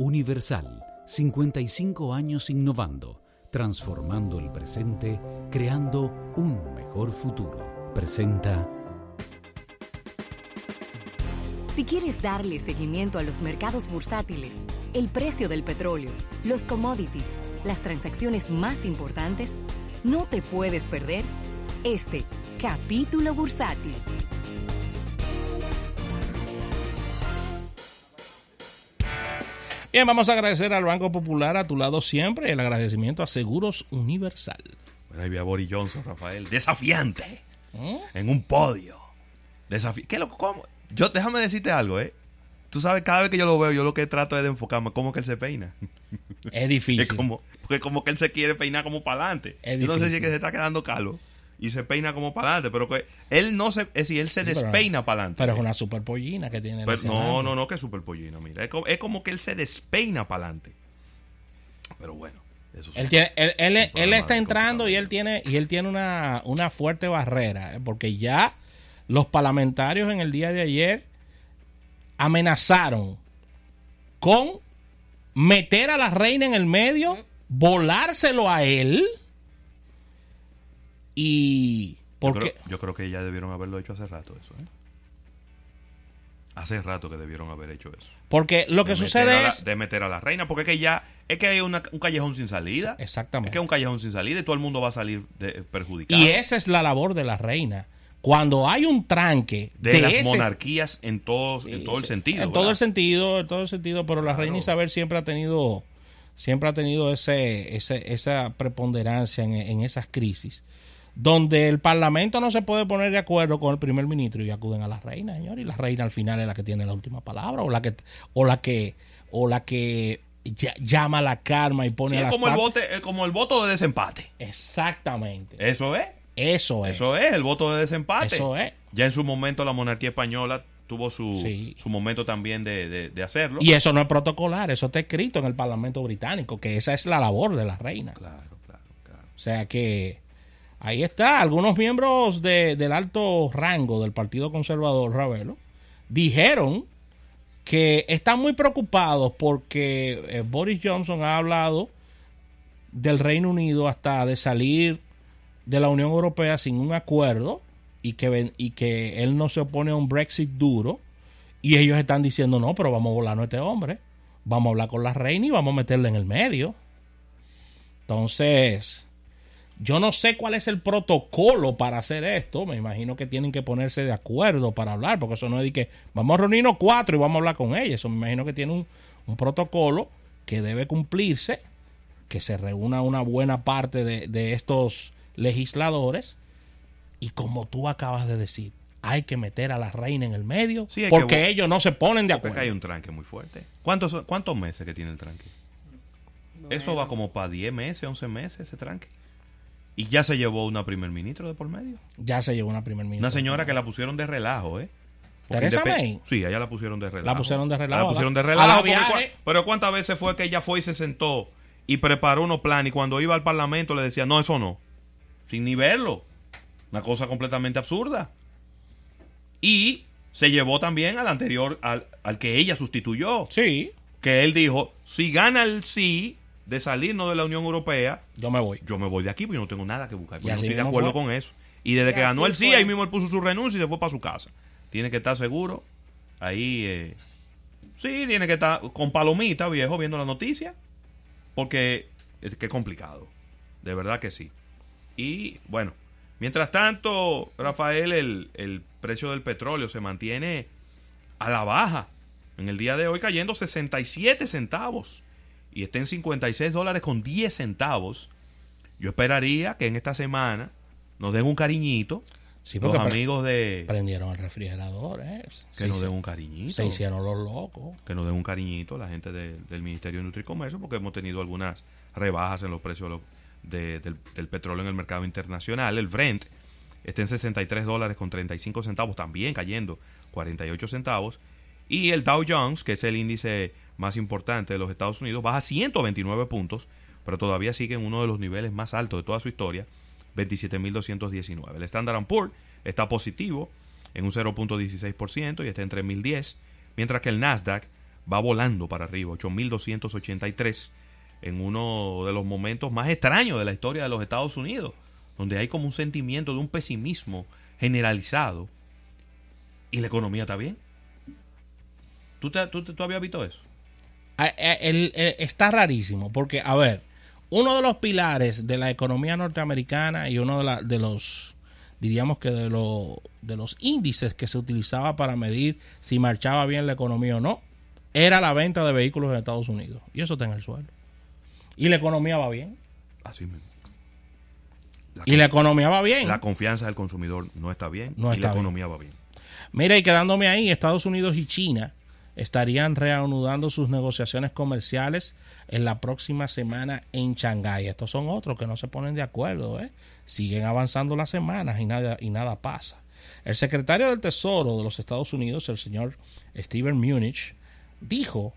Universal, 55 años innovando, transformando el presente, creando un mejor futuro. Presenta Si quieres darle seguimiento a los mercados bursátiles, el precio del petróleo, los commodities, las transacciones más importantes, no te puedes perder este capítulo bursátil. Bien, vamos a agradecer al Banco Popular a tu lado siempre. El agradecimiento a Seguros Universal. Bueno, ahí vi a Boris Johnson, Rafael, desafiante. En un podio. Desafi ¿Qué lo cómo? Yo, déjame decirte algo, ¿eh? Tú sabes, cada vez que yo lo veo, yo lo que trato es de enfocarme cómo que él se peina. Es difícil. Es como, porque como que él se quiere peinar como para adelante. Yo no sé si es que se está quedando calvo y se peina como para adelante, pero que él no se, es decir, él se Sí, despeina para adelante. Pero es una super pollina que tiene. Pero- ese no, no, no, que es super pollino, mira. Es como, es como que él se despeina para adelante. Pero bueno, eso Él, tiene, él, él- él está entrando y él tiene y él tiene una, una fuerte barrera, ¿eh? porque ya los parlamentarios en el día de ayer amenazaron con meter a la reina en el medio, volárselo a él y Yo porque creo, yo creo que ya debieron haberlo hecho hace rato eso, ¿eh? Hace rato que debieron haber hecho eso. porque lo que De sucede la- es de meter a la reina, porque es que ya es que hay una- un callejón sin salida. Es exactamente que es un callejón sin salida y todo el mundo va a salir de- perjudicado. y esa es la labor de la reina. Cuando hay un tranque de, de las ese- monarquías en todo, en todo el sentido. En todo el sentido, en todo el sentido, pero la reina Isabel siempre ha tenido, siempre ha tenido ese, ese- esa preponderancia en, en esas crisis, donde el parlamento no se puede poner de acuerdo con el primer ministro y acuden a la reina, señor, y la reina al final es la que tiene la última palabra, o la que, o la que, o la que llama a la calma y pone Sí, a las como el, vote, como el voto de desempate. Exactamente. Eso es. Eso es. Eso es, el voto de desempate. Eso es. Ya en su momento la monarquía española tuvo su, Sí. su momento también de, de- de hacerlo. Y eso no es protocolar, eso está escrito en el Parlamento británico, que esa es la labor de la reina. Claro, claro, claro. O sea que ahí está. Algunos miembros de- del alto rango del Partido Conservador, Ravelo, dijeron que están muy preocupados porque eh, Boris Johnson ha hablado del Reino Unido hasta de salir de la Unión Europea sin un acuerdo y que, y que él no se opone a un Brexit duro. Y ellos están diciendo, no, pero vamos a volar a este hombre. Vamos a hablar con la reina y vamos a meterle en el medio. Entonces, yo no sé cuál es el protocolo para hacer esto. Me imagino que tienen que ponerse de acuerdo para hablar, porque eso no es de que vamos a reunirnos cuatro y vamos a hablar con ella. Eso me imagino que tiene un, un protocolo que debe cumplirse, que se reúna una buena parte de, de estos legisladores. Y como tú acabas de decir, hay que meter a la reina en el medio, Sí, hay que porque ellos no se ponen de Porque acuerdo. hay un tranque muy fuerte. ¿Cuántos, ¿Cuántos meses que tiene el tranque? Eso va como para 10 meses, 11 meses ese tranque. Y ya se llevó una primer ministro de por medio. Ya se llevó una primer ministra. Una señora que la pusieron de relajo, ¿eh? Porque ¿Teresa May? Sí, ella la pusieron de relajo. La pusieron de relajo, La pusieron de la- relajo. pero ¿cuántas veces fue que ella fue y se sentó y preparó unos planes y cuando iba al parlamento le decía, no, eso no. Sin ni verlo. Una cosa completamente absurda. Y se llevó también al anterior, al, al que ella sustituyó. Sí, Que él dijo, si gana el sí de salirnos de la Unión Europea, yo me voy. yo me voy de aquí porque yo no tengo nada que buscar. Y Yo no estoy de acuerdo fue. con eso. Y desde Y que ganó el sí, fue. ahí mismo él puso su renuncia y se fue para su casa. Tiene que estar seguro. Ahí, eh, sí, tiene que estar con palomita, viejo, viendo la noticia. Porque es que es complicado. De verdad que sí. Y bueno, mientras tanto, Rafael, el, el precio del petróleo se mantiene a la baja. En el día de hoy cayendo 67 centavos. Y está en 56 dólares con 10 centavos. Yo esperaría que en esta semana nos den un cariñito. Sí, los amigos de... prendieron el refrigerador, ¿eh? Que nos den un cariñito. Se hicieron los locos. Que nos den un cariñito la gente de- del Ministerio de Industria y Comercio porque hemos tenido algunas rebajas en los precios de- del, del petróleo en el mercado internacional. El Brent está en 63 dólares con 35 centavos, también cayendo 48 centavos. Y el Dow Jones, que es el índice más importante de los Estados Unidos, baja 129 puntos, pero todavía sigue en uno de los niveles más altos de toda su historia, 27.219. El Standard Poor's está positivo en un 0.16% y está en 3.010, mientras que el Nasdaq va volando para arriba, 8.283, en uno de los momentos más extraños de la historia de los Estados Unidos, donde hay como un sentimiento de un pesimismo generalizado y la economía está bien. ¿Tú, te- tú, tú habías visto eso? Ah, eh, está rarísimo, porque, a ver, uno de los pilares de la economía norteamericana y uno de, la- de los, diríamos que de, lo- de los índices que se utilizaba para medir si marchaba bien la economía o no, era la venta de vehículos en Estados Unidos. Y eso está en el suelo. Y la economía va bien. Así mismo. La, Y la economía va bien. la confianza del consumidor no está bien No y está la bien. economía va bien. Mira, y quedándome ahí, Estados Unidos y China estarían reanudando sus negociaciones comerciales en la próxima semana en Shanghái. Estos son otros que no se ponen de acuerdo, ¿eh? Siguen avanzando las semanas y nada, y nada pasa. El secretario del Tesoro de los Estados Unidos, el señor Steven Munich, dijo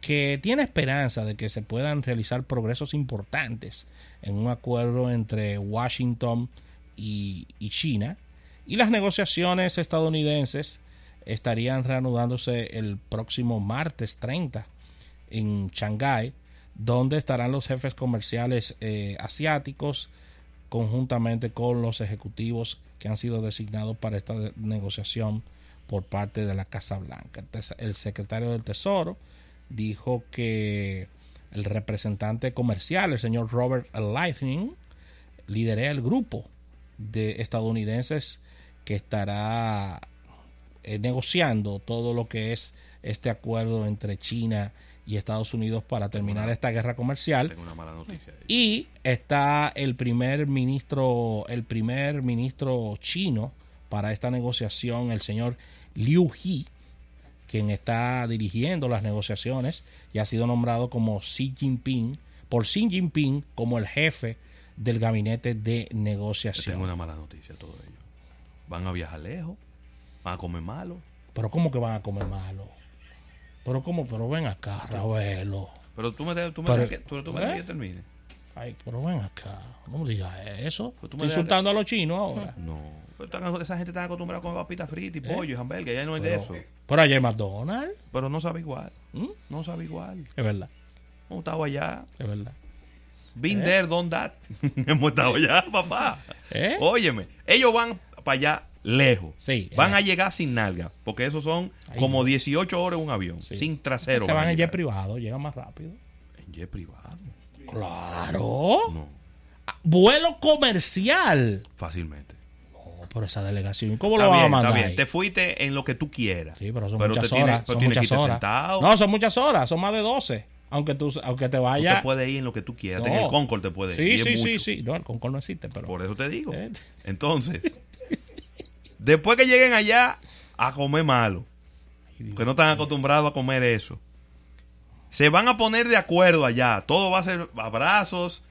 que tiene esperanza de que se puedan realizar progresos importantes en un acuerdo entre Washington y, y China y las negociaciones estadounidenses estarían reanudándose el próximo martes 30 en Shanghái, donde estarán los jefes comerciales eh, asiáticos conjuntamente con los ejecutivos que han sido designados para esta negociación por parte de la Casa Blanca. El secretario del Tesoro dijo que el representante comercial, el señor Robert Lightning, lidera el grupo de estadounidenses que estará eh, negociando todo lo que es este acuerdo entre China y Estados Unidos para terminar esta guerra comercial. Tengo una mala noticia. ahí. Y está el primer ministro, el primer ministro chino para esta negociación, el señor Liu He, quien está dirigiendo las negociaciones y ha sido nombrado como Xi Jinping, por Xi Jinping como el jefe del gabinete de negociación. tengo una mala noticia a todos ellos. Van a viajar lejos, van a comer malo. Pero ¿cómo que van a comer malo? Pero ¿cómo? Pero ven acá, Ravelo. Pero tú me, de- tú me Pero- dejas que, tú, tú me ¿eh? que termine. Ay, pero ven acá. No me digas eso. Pues tú me insultando a los chinos ahora. No. Pero esa gente está acostumbrada a comer papitas fritas y pollo y hamburgues. Ya no hay de ¿Eh? Pero, eso. pero allá hay McDonald's. Pero no sabe igual. ¿Mm? No sabe igual. Es verdad, Hemos estado allá. es verdad. Been ¿Eh? there, done that. Hemos estado allá, papá. ¿Eh? Óyeme, ellos van para allá lejos. Sí, Van eh. a llegar sin nalga. Porque esos son como no. 18 horas en un avión. Sí. Sin trasero. Se van en jet privado, llegan más rápido. En jet privado. Claro. No, Ah, Vuelo comercial. fácilmente. No, pero esa delegación, ¿cómo Está lo van a mandar? está bien. ahí? Te fuiste en lo que tú quieras. Sí, pero son te muchas horas. pero son tienes que muchas horas. sentado. No, son muchas horas. Son más de 12. Aunque tú, aunque te vayas. te puedes ir en lo que tú quieras. No. En el Concord te puedes ir. Sí, sí, sí, sí. No, el Concord no existe, pero. Por eso te digo. ¿Eh? Entonces, después que lleguen allá a comer malo, que no están acostumbrados a comer eso, se van a poner de acuerdo allá. Todo va a ser abrazos,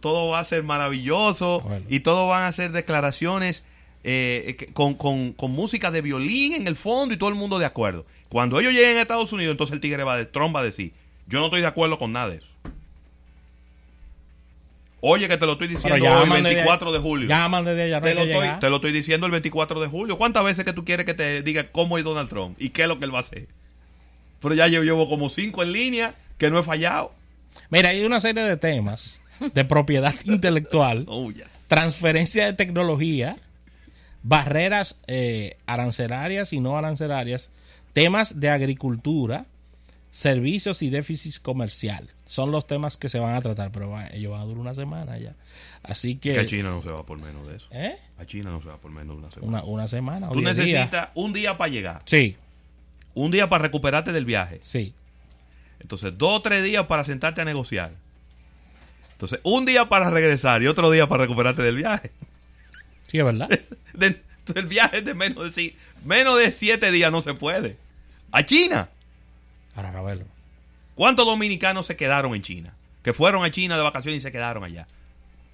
todo va a ser maravilloso Bueno. y todo van a ser declaraciones eh, con, con- con música de violín en el fondo y todo el mundo de acuerdo. Cuando ellos lleguen a Estados Unidos, entonces el tigre va de Trump va a decir, yo no estoy de acuerdo con nada de eso. Oye, que te lo estoy diciendo hoy, llaman desde- 24 de julio. Llaman desde allá. no Te lo, estoy, te lo estoy diciendo el 24 de julio. ¿Cuántas veces que tú quieres que te diga cómo es Donald Trump y qué es lo que él va a hacer? Pero ya yo llevo como cinco en línea que no he fallado. Mira, hay una serie de temas de propiedad intelectual, Oh, yes. transferencia de tecnología, barreras eh, arancelarias y no arancelarias, temas de agricultura, servicios y déficit comercial. Son los temas que se van a tratar, pero va- ellos van a durar una semana ya. Así Que a que... China no se va por menos de eso. ¿eh? A China no se va por menos de una semana. Una, una semana. Tú necesitas un día para llegar, Sí, un día para recuperarte del viaje. sí. Entonces, dos o tres días para sentarte a negociar. Entonces, un día para regresar y otro día para recuperarte del viaje. Sí, es verdad. El viaje es de menos de, menos de siete días no se puede. A China. Ahora, Ravelo. ¿Cuántos dominicanos se quedaron en China? Que fueron a China de vacaciones y se quedaron allá.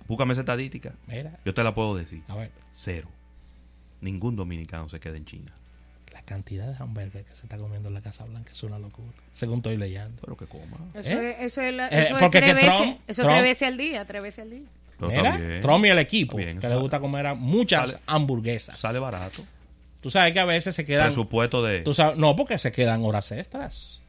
Búscame esa estadística. Mira, Yo te la puedo decir. a ver, Cero. Ningún dominicano se queda en China. la cantidad de hamburguesas que se está comiendo en la Casa Blanca es una locura. Según estoy leyendo. Pero que coma. Eso, ¿Eh? es, eso es, la- Eh, eso es porque tres, que veces, Trump- eso Trump- tres veces al día, tres veces al día. Mira. Trump y el equipo, bien, que le gusta comer a muchas sale- hamburguesas. Sale barato. Tú sabes que a veces se quedan. Presupuesto de. Tú sabes, no, porque se quedan horas extras.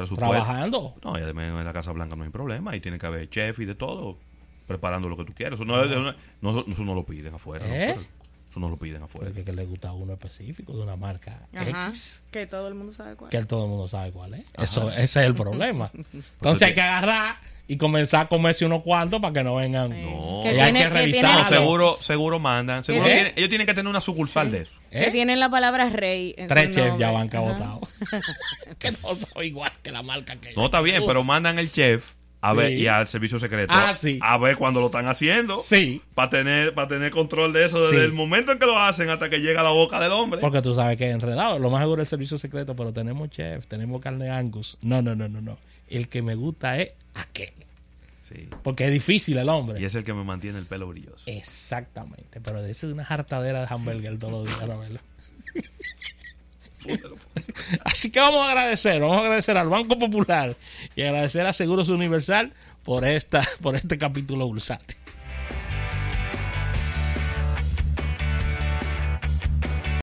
Presupuesto. Trabajando. No, y además en la Casa Blanca no hay problema. Ahí tiene que haber chef y de todo, preparando lo que tú quieres. Eso no, es- no- eso no lo piden afuera. ¿Eh? Eso no lo piden afuera. Porque que le gusta a uno específico de una marca Ajá. X. Que todo el mundo sabe cuál. Que todo el mundo sabe cuál es. Eso, ese es el problema. Entonces hay que agarrar y comenzar a comerse unos cuantos para que no vengan. No. Que Y hay tiene- que revisar. No, seguro, seguro mandan. Seguro ¿Eh? tienen- ellos tienen que tener una sucursal de eso. ¿Eh? Que tienen la palabra rey. en Tres chefs ya van votado. que no son igual que la marca que No, está bien, pero mandan el chef a ver Sí. y al servicio secreto Ah, sí. a ver cuando lo están haciendo. Sí. Para tener, para tener control de eso Sí. desde el momento en que lo hacen hasta que llega a la boca del hombre. Porque tú sabes que es enredado. Lo más seguro es el servicio secreto, pero tenemos chef, tenemos carne angus. No, no, no, no, no. El que me gusta es aquel. Sí. Porque es difícil el Y hombre. es el que me mantiene el pelo brilloso. Exactamente. Pero de eso de una hartadera de hamburger todos los días. Así que vamos a agradecer, vamos a agradecer al Banco Popular y agradecer a Seguros Universal por esta, por este capítulo bursátil.